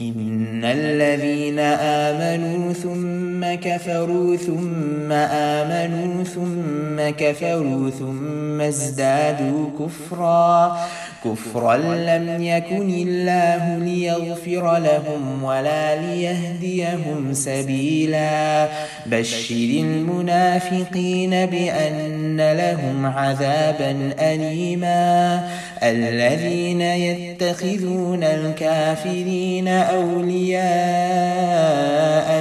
إن الذين آمنوا ثم كفروا ثم آمنوا ثم كفروا ثم ازدادوا كفراً كفرا لم يكن الله ليغفر لهم ولا ليهديهم سبيلا بشر المنافقين بأن لهم عذابا أليما الذين يتخذون الكافرين أولياء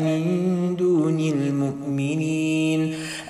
من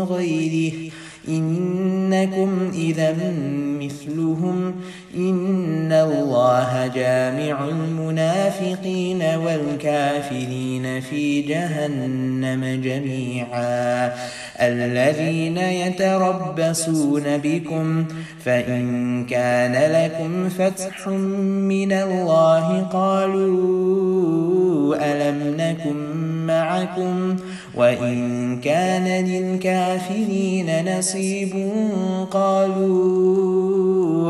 غيره. إنكم إذا مثلهم إن الله جامع المنافقين والكافرين في جهنم جميعا. الذين يتربصون بكم فإن كان لكم فتح من الله قالوا ألم نكن معكم وإن كان للكافرين نصيب قالوا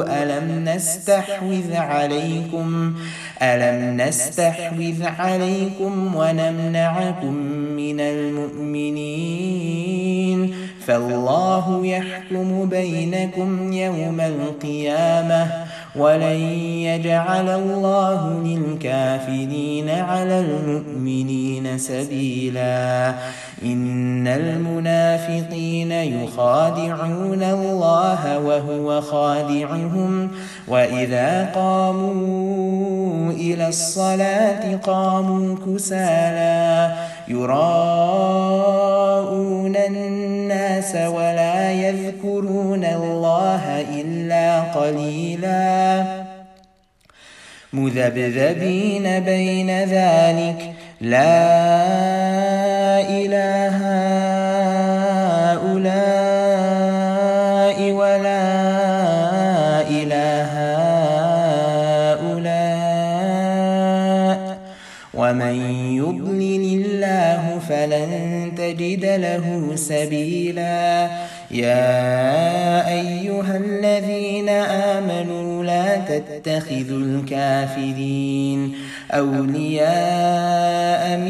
ألم نستحوذ عليكم؟ ألم نستحوذ عليكم ونمنعكم من المؤمنين؟ فالله يحكم بينكم يوم القيامة. ولن يجعل الله للكافرين على المؤمنين سبيلا. إن المنافقين يخادعون الله وهو خادعهم. وإذا قاموا الصلاة قاموا كسالا. يراءون الناس ولا يذكرون الله إلا قليلا. مذبذبين بين ذلك. لا إله هؤلاء ولا ومن يضلل الله فلن تجد له سبيلا. يا أيها الذين آمنوا لا تتخذوا الكافرين أولياء من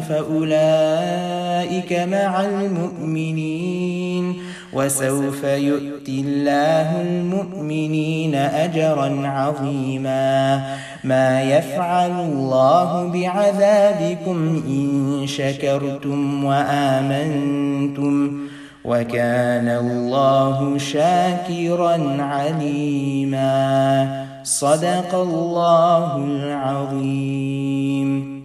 فأولئك مع المؤمنين. وسوف يؤتي الله المؤمنين أجرا عظيما. ما يفعل الله بعذابكم إن شكرتم وآمنتم. وكان الله شاكرا عليما. صدق الله العظيم.